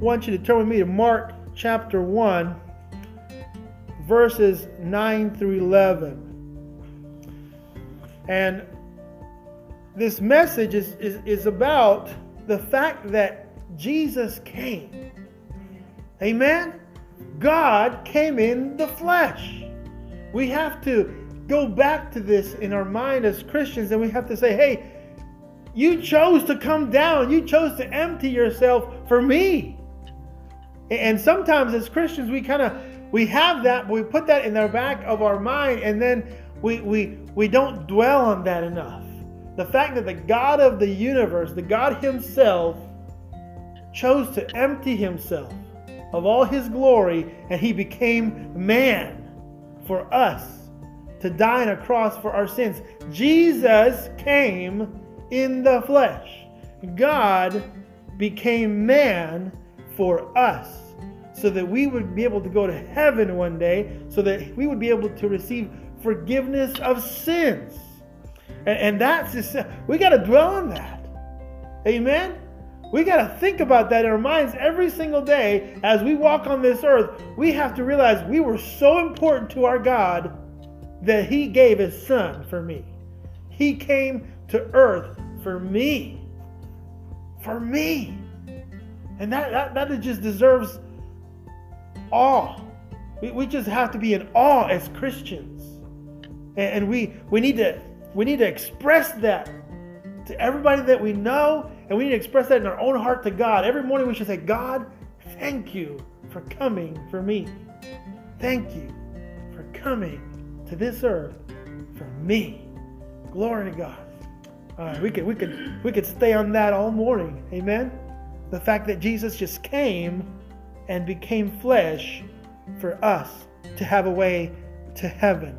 want you to turn with me to Mark chapter 1, verses 9 through 11. And this message is, is, is about the fact that Jesus came. Amen? God came in the flesh. We have to go back to this in our mind as Christians and we have to say, hey, you chose to come down. You chose to empty yourself for me. And sometimes as Christians, we kind of we have that, but we put that in the back of our mind, and then we we we don't dwell on that enough. The fact that the God of the universe, the God Himself, chose to empty Himself of all His glory, and He became man for us to die on a cross for our sins. Jesus came in the flesh. God became man for us so that we would be able to go to heaven one day, so that we would be able to receive forgiveness of sins. And, and that's just, we got to dwell on that. Amen? We got to think about that in our minds every single day as we walk on this earth. We have to realize we were so important to our God that He gave His Son for me. He came to earth for me. For me. And that, that, that just deserves awe. We, we just have to be in awe as Christians. And, and we, we, need to, we need to express that to everybody that we know, and we need to express that in our own heart to God. Every morning we should say, God, thank you for coming for me. Thank you for coming to this earth for me. Glory to God. All right, we could we could we could stay on that all morning. Amen. The fact that Jesus just came and became flesh for us to have a way to heaven.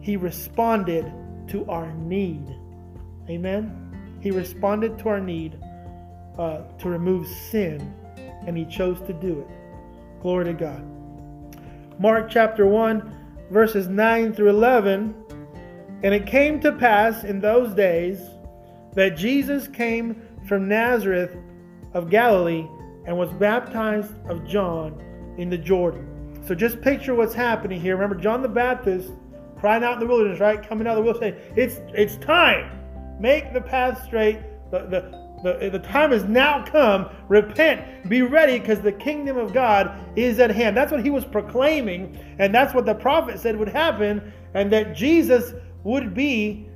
He responded to our need. Amen. He responded to our need uh, to remove sin, and he chose to do it. Glory to God. Mark chapter 1, verses 9 through 11 and it came to pass in those days that Jesus came from Nazareth of Galilee and was baptized of John in the Jordan. So just picture what's happening here. Remember, John the Baptist crying out in the wilderness, right? Coming out of the wilderness saying, It's it's time. Make the path straight. The, the, the, the time has now come. Repent. Be ready because the kingdom of God is at hand. That's what he was proclaiming. And that's what the prophet said would happen. And that Jesus would be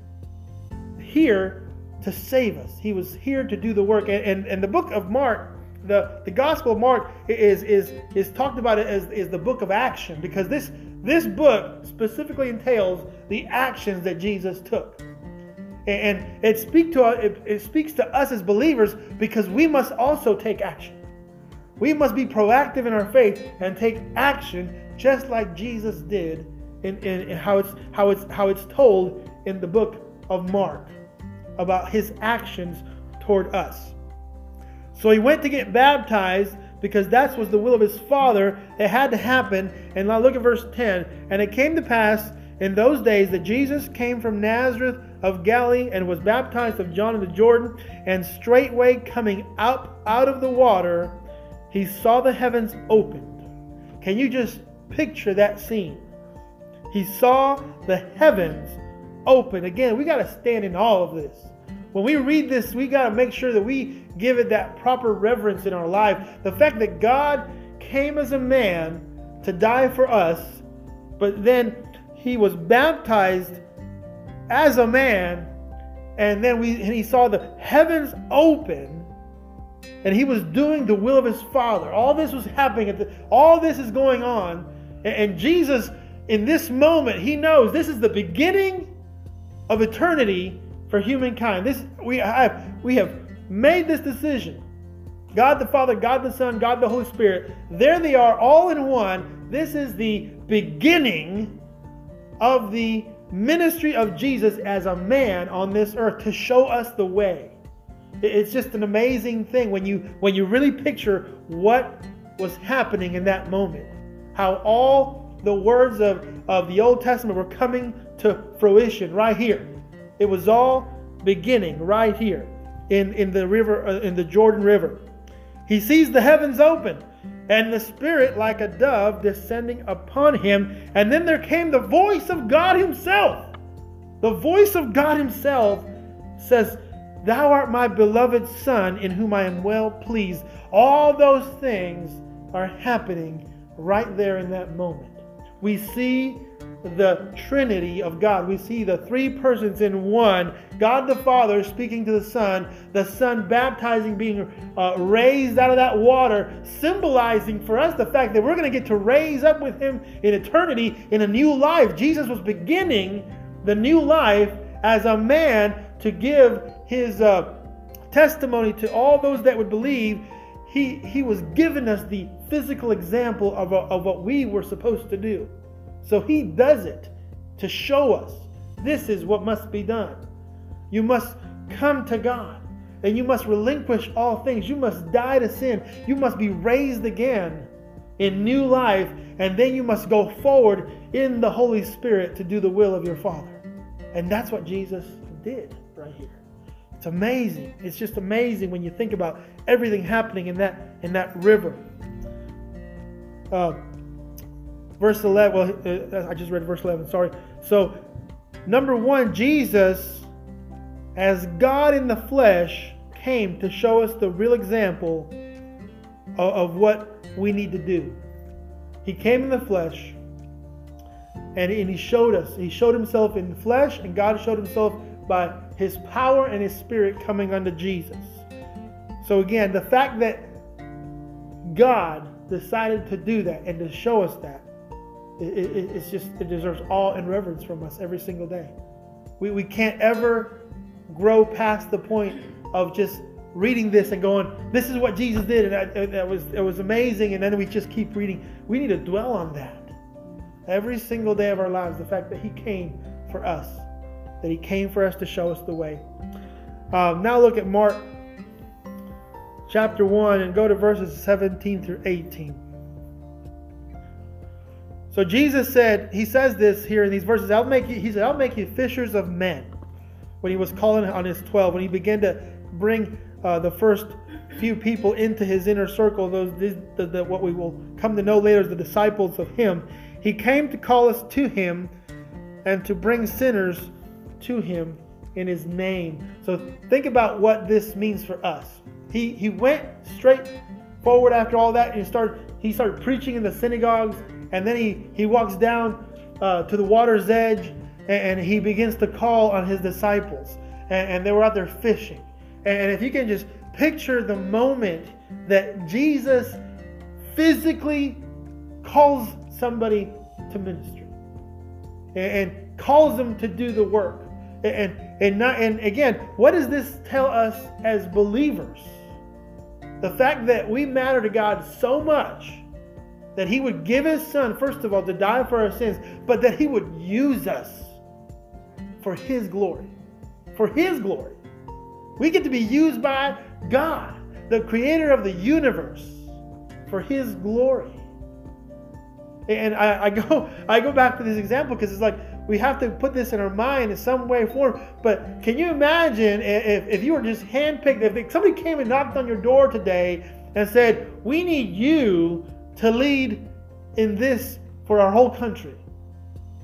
here to save us. He was here to do the work. And, and, and the book of Mark, the, the Gospel of Mark is, is, is talked about as is the book of action because this, this book specifically entails the actions that Jesus took. And it, speak to, it, it speaks to us as believers because we must also take action. We must be proactive in our faith and take action just like Jesus did in, in, in how it's how it's how it's told in the book of Mark about his actions toward us. So he went to get baptized because that was the will of his father. It had to happen. And now look at verse 10. And it came to pass in those days that Jesus came from Nazareth of Galilee and was baptized of John in the Jordan. And straightway coming up out of the water, he saw the heavens opened. Can you just picture that scene? He saw the heavens open. Again, we got to stand in all of this. When we read this, we got to make sure that we give it that proper reverence in our life. The fact that God came as a man to die for us, but then he was baptized as a man, and then we and he saw the heavens open, and he was doing the will of his Father. All this was happening. The, all this is going on, and, and Jesus in this moment, he knows this is the beginning of eternity for humankind. This we have we have made this decision. God the Father, God the Son, God the Holy Spirit. There they are all in one. This is the beginning of the ministry of Jesus as a man on this earth to show us the way. It's just an amazing thing when you when you really picture what was happening in that moment. How all the words of, of the Old Testament were coming to fruition right here. It was all beginning right here in, in the river, uh, in the Jordan River. He sees the heavens open and the Spirit like a dove descending upon him. And then there came the voice of God Himself. The voice of God Himself says, Thou art my beloved Son, in whom I am well pleased. All those things are happening right there in that moment. We see the Trinity of God. We see the three persons in one God the Father speaking to the Son, the Son baptizing, being uh, raised out of that water, symbolizing for us the fact that we're going to get to raise up with Him in eternity in a new life. Jesus was beginning the new life as a man to give his uh, testimony to all those that would believe. He, he was giving us the physical example of, a, of what we were supposed to do. So he does it to show us this is what must be done. You must come to God and you must relinquish all things. You must die to sin. You must be raised again in new life, and then you must go forward in the Holy Spirit to do the will of your Father. And that's what Jesus did right here. It's amazing. It's just amazing when you think about everything happening in that in that river. Uh, verse 11. Well, uh, I just read verse 11. Sorry. So, number one, Jesus, as God in the flesh, came to show us the real example of, of what we need to do. He came in the flesh and, and he showed us. He showed himself in the flesh, and God showed himself by his power and his spirit coming unto Jesus. So, again, the fact that God decided to do that and to show us that it, it, it's just, it deserves all and reverence from us every single day. We, we can't ever grow past the point of just reading this and going, this is what Jesus did, and that, was it was amazing, and then we just keep reading. We need to dwell on that every single day of our lives. The fact that He came for us, that He came for us to show us the way. Um, now look at Mark chapter one and go to verses 17 through 18. So Jesus said, he says this here in these verses, I'll make you, he said, I'll make you fishers of men. When he was calling on his 12, when he began to bring uh, the first few people into his inner circle, those the, the, what we will come to know later as the disciples of him, he came to call us to him and to bring sinners to him in his name. So think about what this means for us. He, he went straight forward after all that and he started, he started preaching in the synagogues and then he, he walks down uh, to the water's edge and, and, he begins to call on his disciples. And, and they were out there fishing. And, if you can just picture the moment that Jesus physically calls somebody to ministry and, and calls them to do the work. And, and, not, and again, what does this tell us as believers? The fact that we matter to God so much that he would give his son, first of all, to die for our sins, but that he would use us for his glory. For his glory. We get to be used by God, the creator of the universe, for his glory. And I, I go I go back to this example because it's like we have to put this in our mind in some way form. But can you imagine if, if you were just handpicked, if somebody came and knocked on your door today and said, We need you to lead in this for our whole country.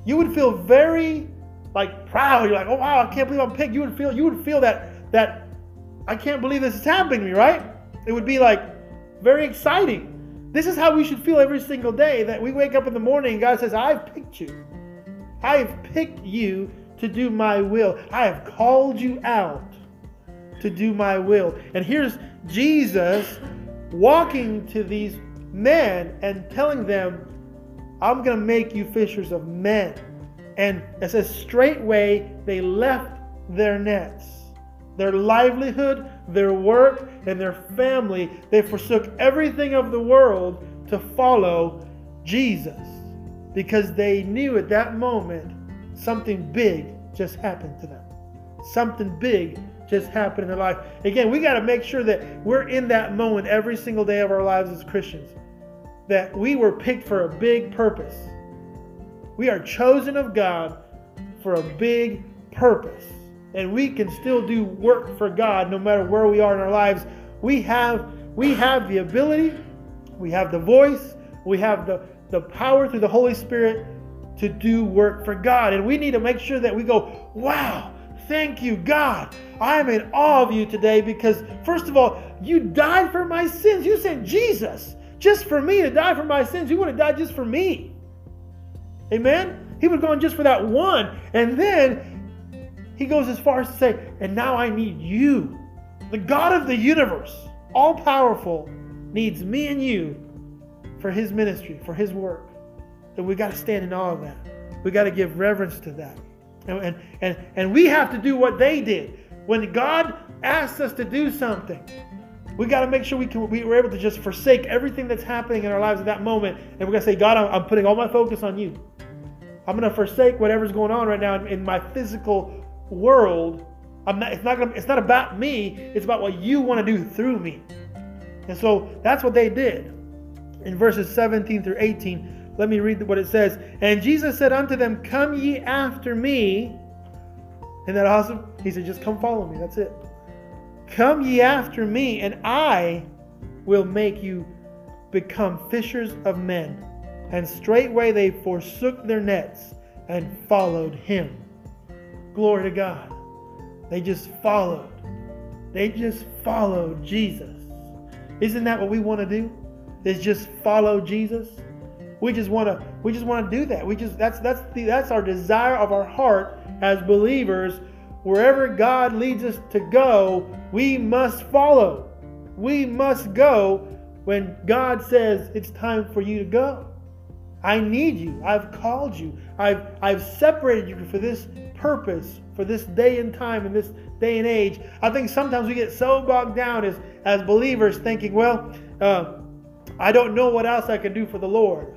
You would feel very like proud. You're like, oh wow, I can't believe I'm picked. You would feel you would feel that that I can't believe this is happening to me, right? It would be like very exciting. This is how we should feel every single day that we wake up in the morning and God says, I've picked you. I have picked you to do my will. I have called you out to do my will. And here's Jesus walking to these men and telling them, I'm going to make you fishers of men. And it says, straightway they left their nets, their livelihood, their work, and their family. They forsook everything of the world to follow Jesus because they knew at that moment something big just happened to them. Something big just happened in their life. Again, we got to make sure that we're in that moment every single day of our lives as Christians that we were picked for a big purpose. We are chosen of God for a big purpose. And we can still do work for God no matter where we are in our lives. We have we have the ability, we have the voice, we have the, the power through the Holy Spirit to do work for God. And we need to make sure that we go, wow, thank you, God. I am in awe of you today because, first of all, you died for my sins. You sent Jesus just for me to die for my sins. You would have died just for me. Amen? He would have gone just for that one. And then he goes as far as to say, and now I need you. The God of the universe, all powerful, needs me and you for his ministry, for his work. And we got to stand in awe of that. We got to give reverence to that. And, and, and, and we have to do what they did. When God asks us to do something, we got to make sure we can we are able to just forsake everything that's happening in our lives at that moment, and we're gonna say, God, I'm, I'm putting all my focus on you. I'm gonna forsake whatever's going on right now in, in my physical world. I'm not, it's not gonna, it's not about me. It's about what you want to do through me. And so that's what they did. In verses 17 through 18, let me read what it says. And Jesus said unto them, Come ye after me. Isn't that awesome? He said, Just come follow me. That's it. Come ye after me, and I will make you become fishers of men. And straightway they forsook their nets and followed him. Glory to God. They just followed. They just followed Jesus. Isn't that what we want to do? Is just follow Jesus? We just want to we just want to do that. We just that's that's the that's our desire of our heart as believers wherever God leads us to go, we must follow. We must go when God says it's time for you to go. I need you. I've called you. I've, I've separated you for this purpose, for this day and time, and this day and age. I think sometimes we get so bogged down as, as believers thinking, well, uh, I don't know what else I can do for the Lord.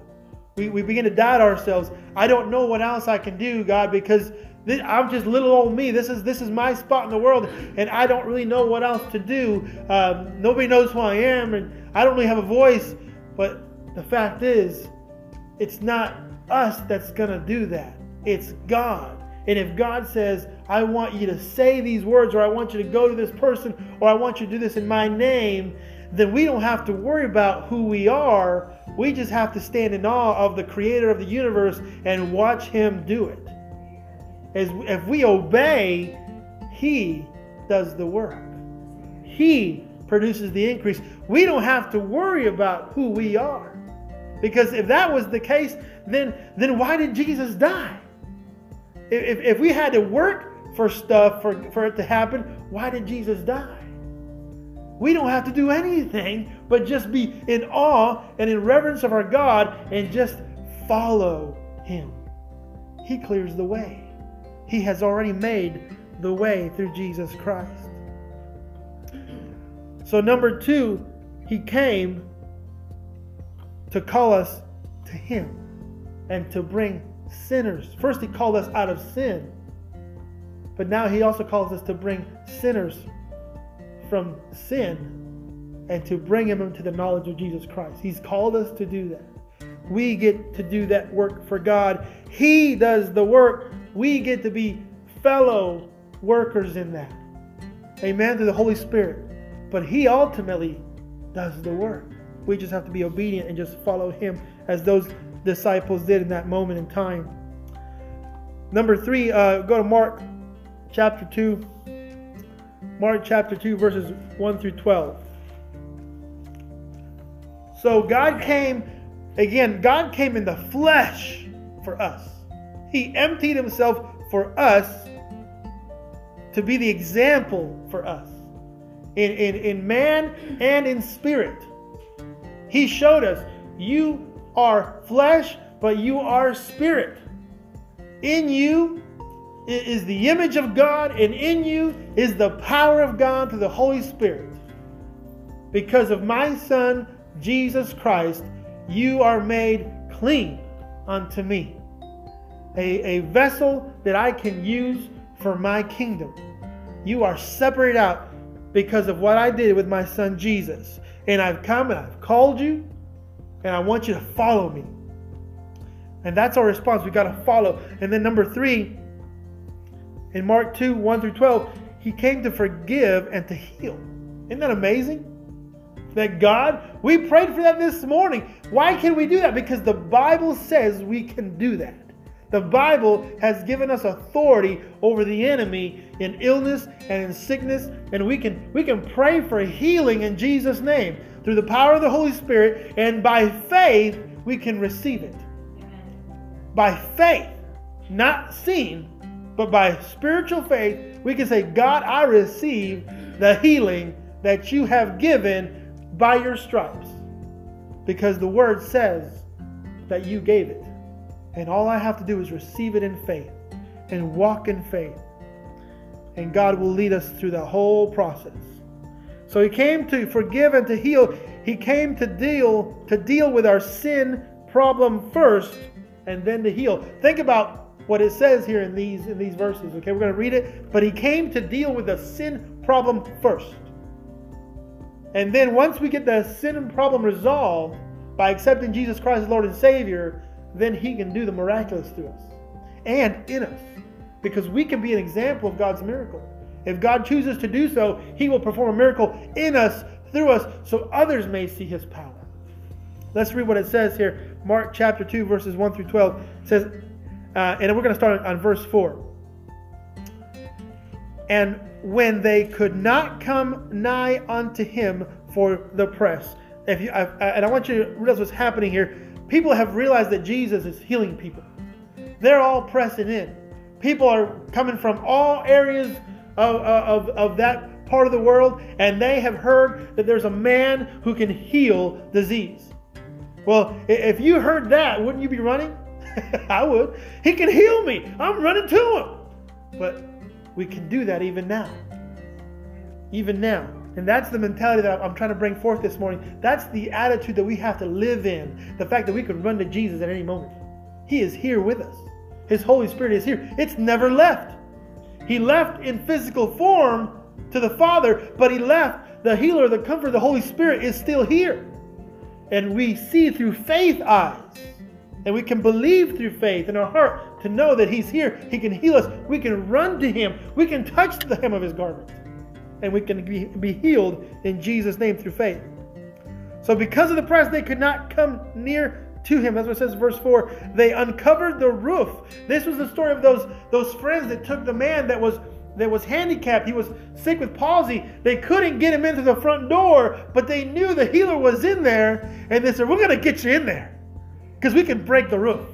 We, we begin to doubt ourselves. I don't know what else I can do, God, because this, I'm just little old me. This is this is my spot in the world, and I don't really know what else to do. Um, nobody knows who I am, and I don't really have a voice. But the fact is, it's not us that's gonna do that. It's God. And if God says, I want you to say these words, or I want you to go to this person, or I want you to do this in my name, then we don't have to worry about who we are. We just have to stand in awe of the creator of the universe and watch him do it. As if we obey, He does the work. He produces the increase. We don't have to worry about who we are. Because if that was the case, then, then why did Jesus die? If, if we had to work for stuff for, for it to happen, why did Jesus die? We don't have to do anything but just be in awe and in reverence of our God and just follow Him. He clears the way. He has already made the way through Jesus Christ. So, number two, He came to call us to Him and to bring sinners. First, He called us out of sin, but now He also calls us to bring sinners from sin and to bring them into the knowledge of Jesus Christ. He's called us to do that. We get to do that work for God. He does the work we get to be fellow workers in that. Amen. Through the Holy Spirit. But He ultimately does the work. We just have to be obedient and just follow Him as those disciples did in that moment in time. Number three, uh, go to Mark chapter 2. Mark chapter 2, verses 1 through 12. So God came, again, God came in the flesh for us. He emptied himself for us to be the example for us in, in, in man and in spirit. He showed us you are flesh, but you are spirit. In you is the image of God, and in you is the power of God through the Holy Spirit. Because of my Son, Jesus Christ, you are made clean unto me a, a vessel that I can use for my kingdom. You are separated out because of what I did with my son Jesus. And I've come and I've called you, and I want you to follow me. And that's our response. We got to follow. And then number three, in Mark 2 1 through 12, he came to forgive and to heal. Isn't that amazing? That God, we prayed for that this morning. Why can we do that? Because the Bible says we can do that. The Bible has given us authority over the enemy in illness and in sickness, and we can we can pray for healing in Jesus' name through the power of the Holy Spirit, and by faith we can receive it. By faith, not seen, but by spiritual faith, we can say, God, I receive the healing that you have given by your stripes. Because the word says that you gave it. And all I have to do is receive it in faith and walk in faith. And God will lead us through the whole process. So he came to forgive and to heal. He came to deal to deal with our sin problem first and then to heal. Think about what it says here in these in these verses. Okay, we're going to read it. But he came to deal with the sin problem first. And then once we get the sin problem resolved by accepting Jesus Christ as Lord and Savior, then he can do the miraculous through us and in us. Because we can be an example of God's miracle. If God chooses to do so, he will perform a miracle in us, through us, so others may see his power. Let's read what it says here. Mark chapter 2, verses 1 through 12 says, uh, and we're going to start on verse 4. And when they could not come nigh unto him for the press. If you, I, and I want you to realize what's happening here. People have realized that Jesus is healing people. They're all pressing in. People are coming from all areas of, of, of that part of the world, and they have heard that there's a man who can heal disease. Well, if you heard that, wouldn't you be running? I would. He can heal me. I'm running to him. But we can do that even now. Even now. And that's the mentality that I'm trying to bring forth this morning. That's the attitude that we have to live in. The fact that we can run to Jesus at any moment. He is here with us. His Holy Spirit is here. It's never left. He left in physical form to the Father, but he left the healer, the comforter, the Holy Spirit is still here. And we see through faith eyes. And we can believe through faith in our heart to know that He's here. He can heal us. We can run to Him. We can touch the hem of His garment. And we can be, be healed in Jesus' name through faith. So, because of the press, they could not come near to him. That's what it says, in verse 4. They uncovered the roof. This was the story of those, those friends that took the man that was that was handicapped. He was sick with palsy. They couldn't get him into the front door, but they knew the healer was in there. And they said, We're going to get you in there. Because we can break the roof.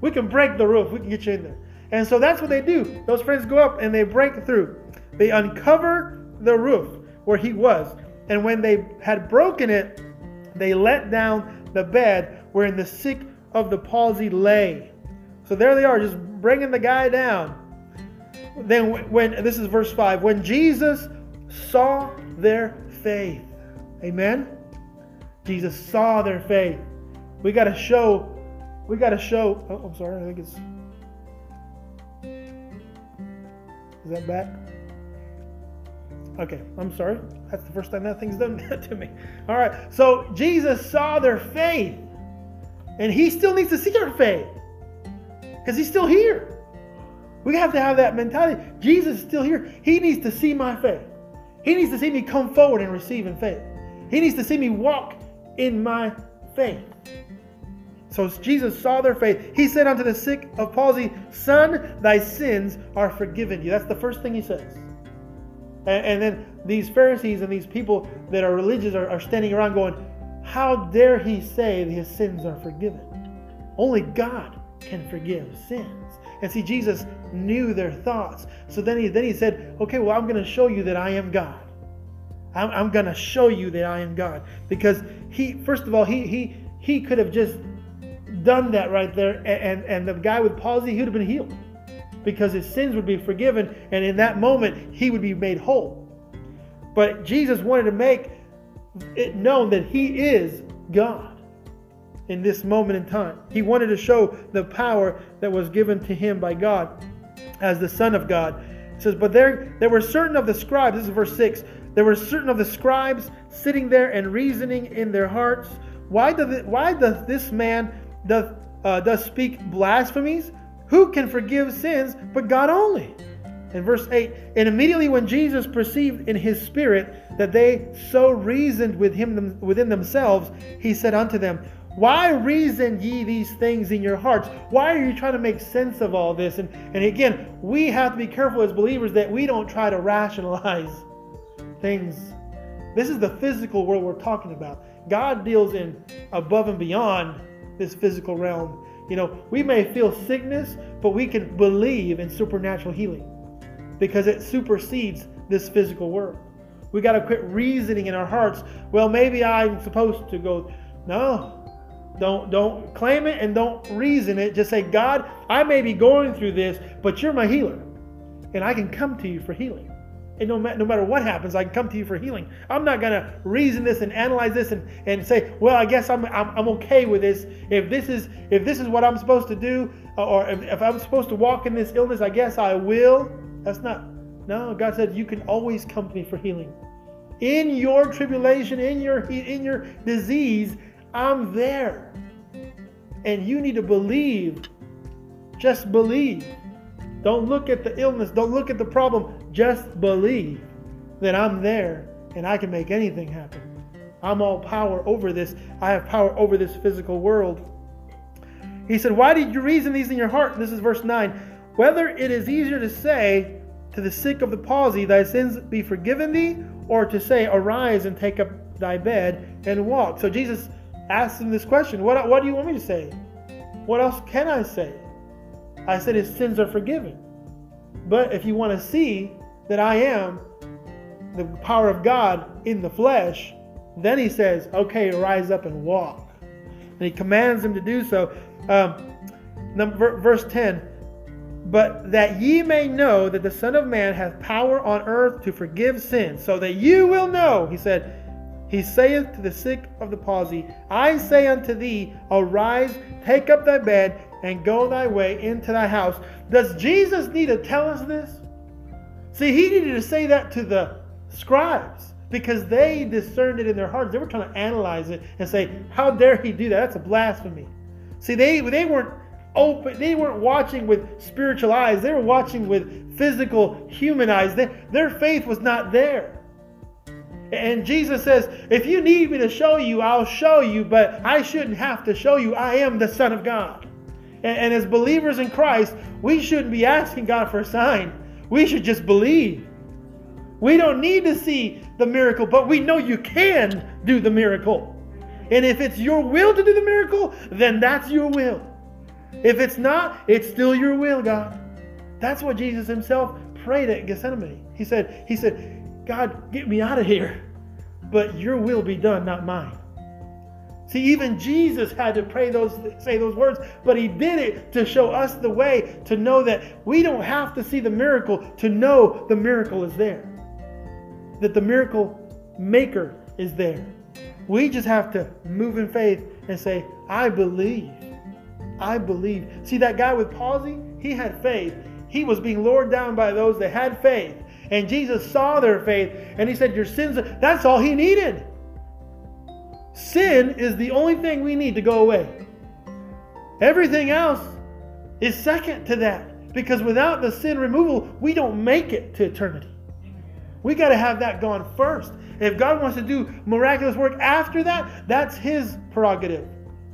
We can break the roof. We can get you in there. And so that's what they do. Those friends go up and they break through. They uncover the roof where he was. And when they had broken it, they let down the bed wherein the sick of the palsy lay. So there they are, just bringing the guy down. Then, when this is verse 5, when Jesus saw their faith, amen? Jesus saw their faith. We got to show, we got to show. Oh, I'm sorry. I think it's. Is that back? Okay, I'm sorry. That's the first time that thing's done that to me. All right, so Jesus saw their faith, and he still needs to see our faith because he's still here. We have to have that mentality. Jesus is still here. He needs to see my faith. He needs to see me come forward and receive in faith. He needs to see me walk in my faith. So Jesus saw their faith. He said unto the sick of palsy, Son, thy sins are forgiven you. That's the first thing he says. And, and then these Pharisees and these people that are religious are, are standing around going, How dare he say his sins are forgiven? Only God can forgive sins. And see, Jesus knew their thoughts. So then he, then he said, Okay, well, I'm going to show you that I am God. I'm, I'm going to show you that I am God. Because he, first of all, he, he, he could have just done that right there, and, and the guy with palsy, he would have been healed because his sins would be forgiven, and in that moment, he would be made whole. But Jesus wanted to make it known that he is God in this moment in time. He wanted to show the power that was given to him by God as the Son of God. It says, But there, there were certain of the scribes, this is verse 6, there were certain of the scribes sitting there and reasoning in their hearts, Why, does, why does this man doth, uh, does speak blasphemies? Who can forgive sins but God only? In verse 8, and immediately when Jesus perceived in his spirit that they so reasoned with him within themselves, he said unto them, Why reason ye these things in your hearts? Why are you trying to make sense of all this? And, and again, we have to be careful as believers that we don't try to rationalize things. This is the physical world we're talking about. God deals in above and beyond this physical realm. You know, we may feel sickness, but we can believe in supernatural healing because it supersedes this physical world. We got to quit reasoning in our hearts. Well, maybe I'm supposed to go. No, don't don't claim it and don't reason it. Just say, God, I may be going through this, but you're my healer, and I can come to you for healing. And no, no matter what happens, I can come to you for healing. I'm not going to reason this and analyze this and, and say, well, I guess I'm, I'm, I'm okay with this. If this is if this is what I'm supposed to do, uh, or if, if I'm supposed to walk in this illness, I guess I will. That's not. No, God said you can always come to me for healing. In your tribulation, in your in your disease, I'm there. And you need to believe. Just believe. Don't look at the illness. Don't look at the problem. Just believe that I'm there and I can make anything happen. I'm all power over this. I have power over this physical world. He said, Why did you reason these in your heart? This is verse 9. Whether it is easier to say to the sick of the palsy, Thy sins be forgiven thee, or to say, Arise and take up thy bed and walk. So Jesus asked him this question What, what do you want me to say? What else can I say? I said his sins are forgiven. But if you want to see that I am the power of God in the flesh, then he says, okay, rise up and walk. And he commands him to do so. Um, number, verse 10 But that ye may know that the Son of Man hath power on earth to forgive sins, so that you will know, he said, he saith to the sick of the palsy, I say unto thee, arise, take up thy bed, and go thy way into thy house. Does Jesus need to tell us this? See, he needed to say that to the scribes because they discerned it in their hearts. They were trying to analyze it and say, How dare he do that? That's a blasphemy. See, they, they weren't open, they weren't watching with spiritual eyes, they were watching with physical, human eyes. They, their faith was not there. And Jesus says, If you need me to show you, I'll show you, but I shouldn't have to show you. I am the Son of God. And, and as believers in Christ, we shouldn't be asking God for a sign. We should just believe. We don't need to see the miracle, but we know you can do the miracle. And if it's your will to do the miracle, then that's your will. If it's not, it's still your will, God. That's what Jesus himself prayed at Gethsemane. He said, He said, God, get me out of here. But your will be done, not mine. See, even Jesus had to pray those, say those words, but he did it to show us the way to know that we don't have to see the miracle to know the miracle is there. That the miracle maker is there. We just have to move in faith and say, I believe. I believe. See, that guy with palsy, he had faith. He was being lowered down by those that had faith. And Jesus saw their faith and he said, Your sins, that's all he needed. Sin is the only thing we need to go away. Everything else is second to that. Because without the sin removal, we don't make it to eternity. We got to have that gone first. If God wants to do miraculous work after that, that's His prerogative.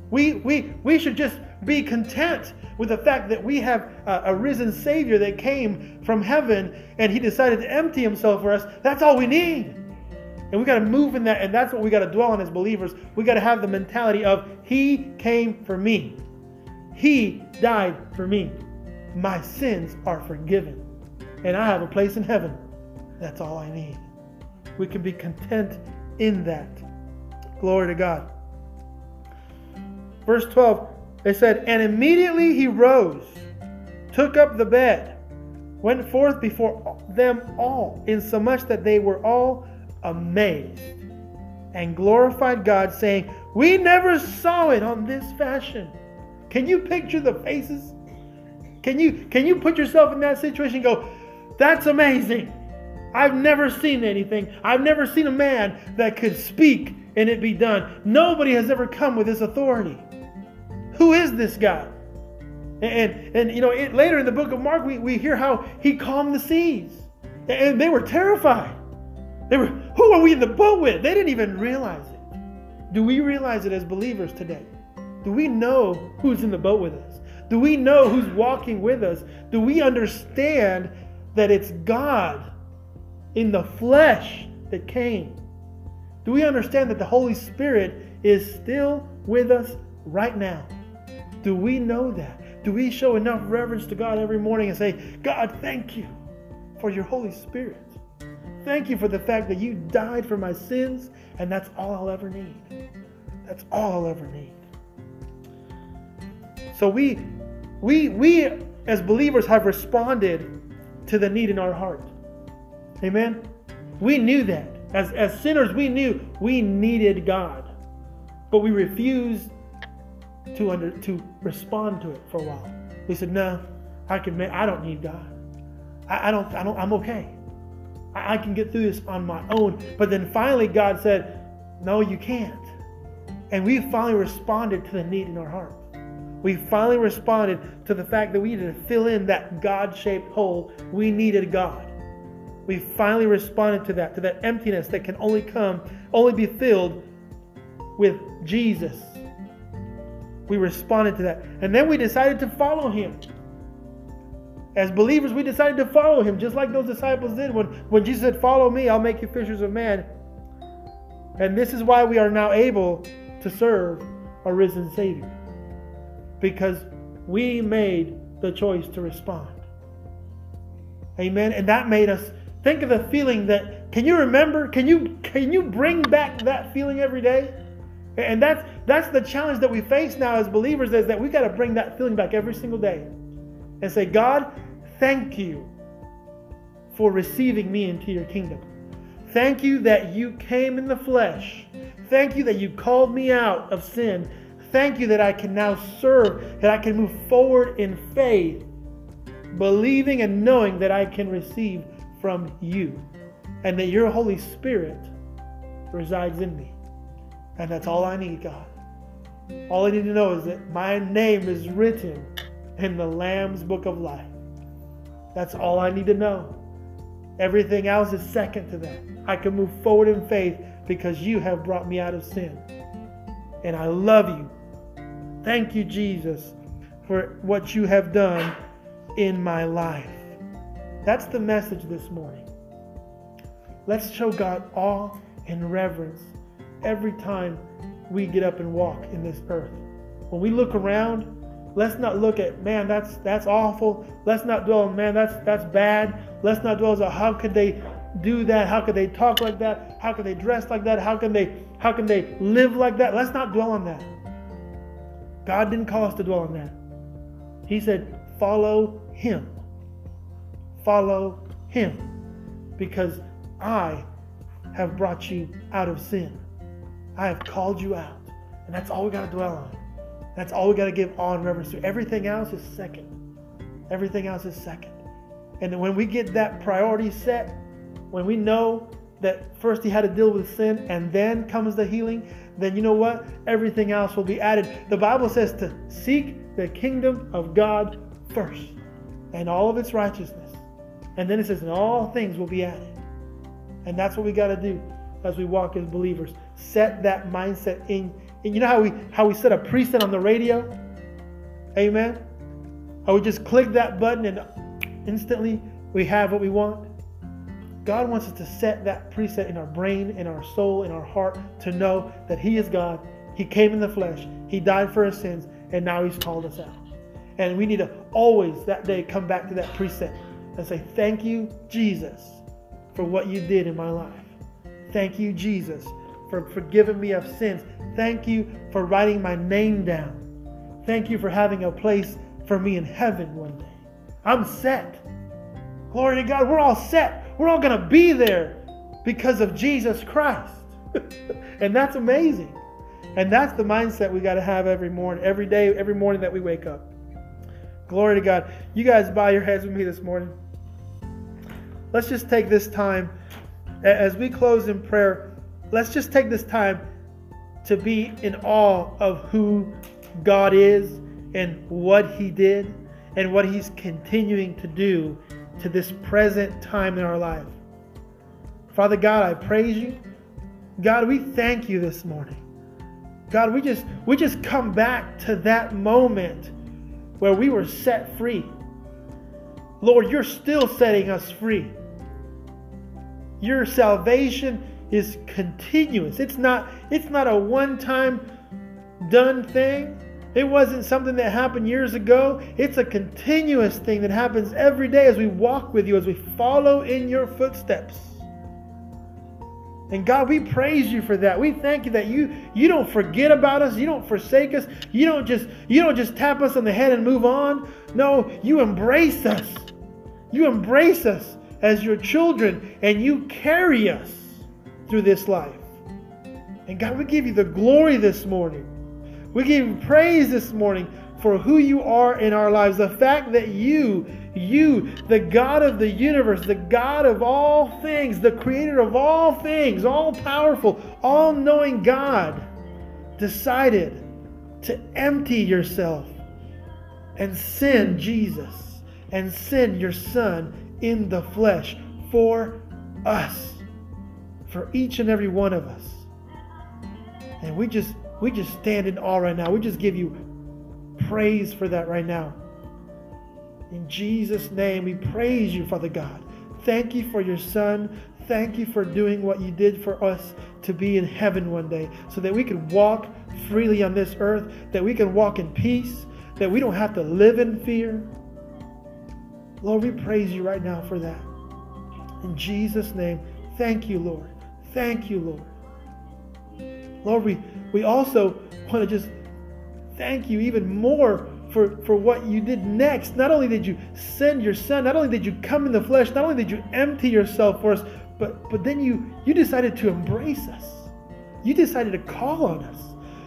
We, we, we should just be content with the fact that we have a, a risen Savior that came from heaven and He decided to empty Himself for us. That's all we need. And we got to move in that, and that's what we got to dwell on as believers. We got to have the mentality of He came for me, He died for me. My sins are forgiven, and I have a place in heaven. That's all I need. We can be content in that. Glory to God. Verse 12, they said, And immediately he rose, took up the bed, went forth before them all, insomuch that they were all amazed and glorified God, saying, We never saw it on this fashion. Can you picture the faces? Can you can you put yourself in that situation and go, That's amazing. I've never seen anything. I've never seen a man that could speak and it be done. Nobody has ever come with this authority. Who is this guy? And, and you know, it, later in the book of Mark, we, we hear how he calmed the seas. And they were terrified. They were, who are we in the boat with? They didn't even realize it. Do we realize it as believers today? Do we know who's in the boat with us? Do we know who's walking with us? Do we understand that it's God in the flesh that came? Do we understand that the Holy Spirit is still with us right now? Do we know that? Do we show enough reverence to God every morning and say, God, thank you for your Holy Spirit? Thank you for the fact that you died for my sins, and that's all I'll ever need. That's all I'll ever need. So we we we as believers have responded to the need in our heart. Amen. We knew that. As as sinners, we knew we needed God. But we refused to under to respond to it for a while. We said, "No, I can. I don't need God. I, I don't. I don't. I'm okay. I, I can get through this on my own." But then finally, God said, "No, you can't." And we finally responded to the need in our heart. We finally responded to the fact that we needed to fill in that God-shaped hole. We needed God. We finally responded to that, to that emptiness that can only come, only be filled with Jesus we responded to that. And then we decided to follow him. As believers, we decided to follow him, just like those disciples did when, when Jesus said, Follow me, I'll make you fishers of men. And this is why we are now able to serve a risen Savior. Because we made the choice to respond. Amen. And that made us think of the feeling that can you remember? Can you can you bring back that feeling every day? And that's that's the challenge that we face now as believers is that we got to bring that feeling back every single day and say, God, thank you for receiving me into your kingdom. Thank you that you came in the flesh. Thank you that you called me out of sin. Thank you that I can now serve, that I can move forward in faith, believing and knowing that I can receive from you and that your Holy Spirit resides in me. And that's all I need, God. All I need to know is that my name is written in the Lamb's book of life. That's all I need to know. Everything else is second to that. I can move forward in faith because you have brought me out of sin. And I love you. Thank you, Jesus, for what you have done in my life. That's the message this morning. Let's show God awe and reverence every time we get up and walk in this earth. When we look around, let's not look at man, that's that's awful. Let's not dwell on man, that's that's bad. Let's not dwell on how could they do that? How could they talk like that? How could they dress like that? How can they how can they live like that? Let's not dwell on that. God didn't call us to dwell on that. He said, follow him. Follow him. Because I have brought you out of sin. I have called you out. And that's all we got to dwell on. That's all we got to give awe and reverence to. Everything else is second. Everything else is second. And when we get that priority set, when we know that first he had to deal with sin and then comes the healing, then you know what? Everything else will be added. The Bible says to seek the kingdom of God first and all of its righteousness. And then it says, and all things will be added. And that's what we got to do as we walk as believers set that mindset in. And you know how we how we set a preset on the radio? Amen. How we just click that button and instantly we have what we want. God wants us to set that preset in our brain, in our soul, in our heart to know that He is God. He came in the flesh. He died for our sins, and now He's called us out. And we need to always that day come back to that preset and say, Thank you, Jesus, for what you did in my life. Thank you, Jesus, for forgiving me of sins. Thank you for writing my name down. Thank you for having a place for me in heaven one day. I'm set. Glory to God. We're all set. We're all going to be there because of Jesus Christ. and that's amazing. And that's the mindset we got to have every morning, every day, every morning that we wake up. Glory to God. You guys bow your heads with me this morning. Let's just take this time as we close in prayer let's just take this time to be in awe of who God is and what He did and what He's continuing to do to this present time in our life. Father God, I praise you. God, we thank you this morning. God, we just we just come back to that moment where we were set free. Lord, you're still setting us free. Your salvation is continuous. It's not it's not a one-time done thing. It wasn't something that happened years ago. It's a continuous thing that happens every day as we walk with you, as we follow in your footsteps. And God, we praise you for that. We thank you that you you don't forget about us, you don't forsake us, you don't just you don't just tap us on the head and move on. No, you embrace us. You embrace us as your children and you carry us through this life. And God, we give you the glory this morning. We give you praise this morning for who you are in our lives. The fact that you, you, the God of the universe, the God of all things, the creator of all things, all powerful, all knowing God, decided to empty yourself and send Jesus and send your Son in the flesh for us, for each and every one of us. And we just we just stand in awe right now. We just give you praise for that right now. In Jesus' name, we praise you, Father God. Thank you for your Son. Thank you for doing what you did for us to be in heaven one day so that we can walk freely on this earth, that we can walk in peace, that we don't have to live in fear. Lord, we praise you right now for that. In Jesus' name, thank you, Lord. Thank you, Lord. Lord, we, we also want to just thank you even more for, for what you did next. Not only did you send your son, not only did you come in the flesh, not only did you empty yourself for us, but, but then you, you decided to embrace us. You decided to call on us.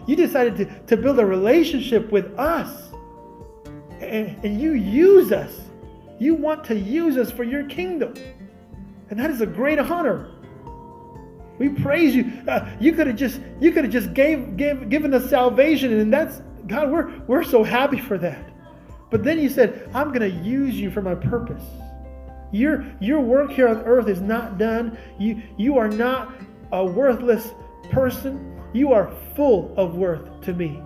You decided to, to build a relationship with us. And, and you use us. You want to use us for your kingdom. And that is a great honor. We praise you. Uh, you could have just you could have just gave, gave given us salvation, and that's God. We're we're so happy for that. But then you said, "I'm going to use you for my purpose." Your your work here on earth is not done. You you are not a worthless person. You are full of worth to me.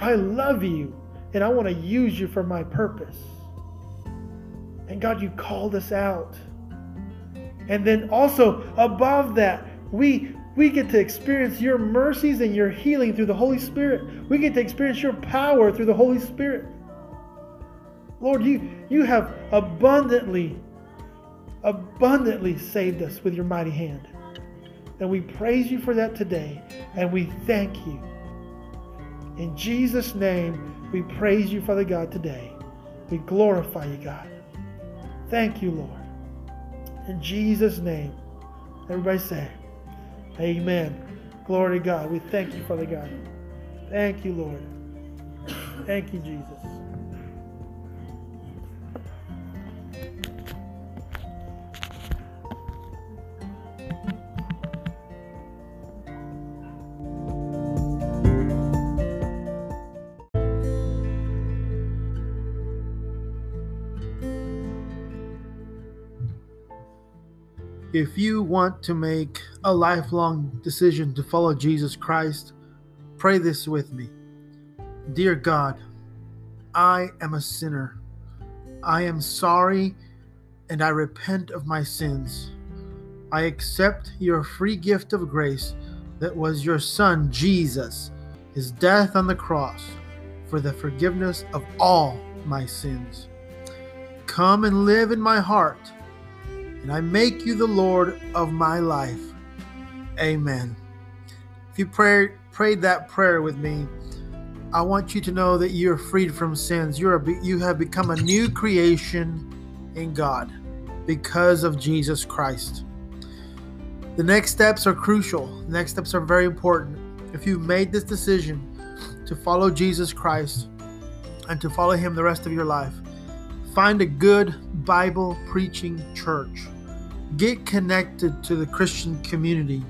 I love you, and I want to use you for my purpose. And God, you called us out. And then also above that, we we get to experience your mercies and your healing through the Holy Spirit. We get to experience your power through the Holy Spirit. Lord, you you have abundantly abundantly saved us with your mighty hand. And we praise you for that today and we thank you. In Jesus name, we praise you, Father God, today. We glorify you, God. Thank you, Lord. In Jesus name. Everybody say, Amen. Glory to God. We thank you, Father God. Thank you, Lord. Thank you, Jesus. If you want to make a lifelong decision to follow Jesus Christ, pray this with me. Dear God, I am a sinner. I am sorry and I repent of my sins. I accept your free gift of grace that was your Son, Jesus, his death on the cross for the forgiveness of all my sins. Come and live in my heart and I make you the Lord of my life. Amen. If you pray, prayed that prayer with me, I want you to know that you're freed from sins. You're a, you have become a new creation in God because of Jesus Christ. The next steps are crucial. The next steps are very important. If you've made this decision to follow Jesus Christ and to follow Him the rest of your life, Find a good Bible preaching church. Get connected to the Christian community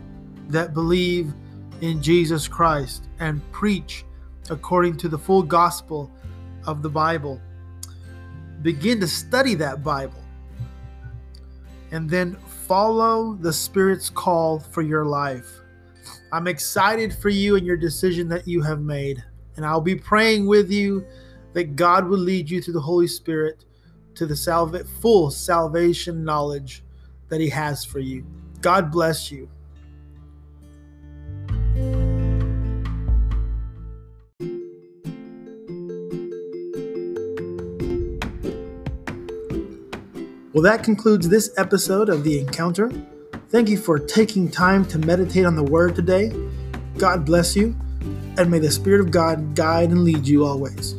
that believe in Jesus Christ and preach according to the full gospel of the Bible. Begin to study that Bible. And then follow the Spirit's call for your life. I'm excited for you and your decision that you have made. And I'll be praying with you that God will lead you through the Holy Spirit to the salva- full salvation knowledge that He has for you. God bless you. Well, that concludes this episode of The Encounter. Thank you for taking time to meditate on the Word today. God bless you, and may the Spirit of God guide and lead you always.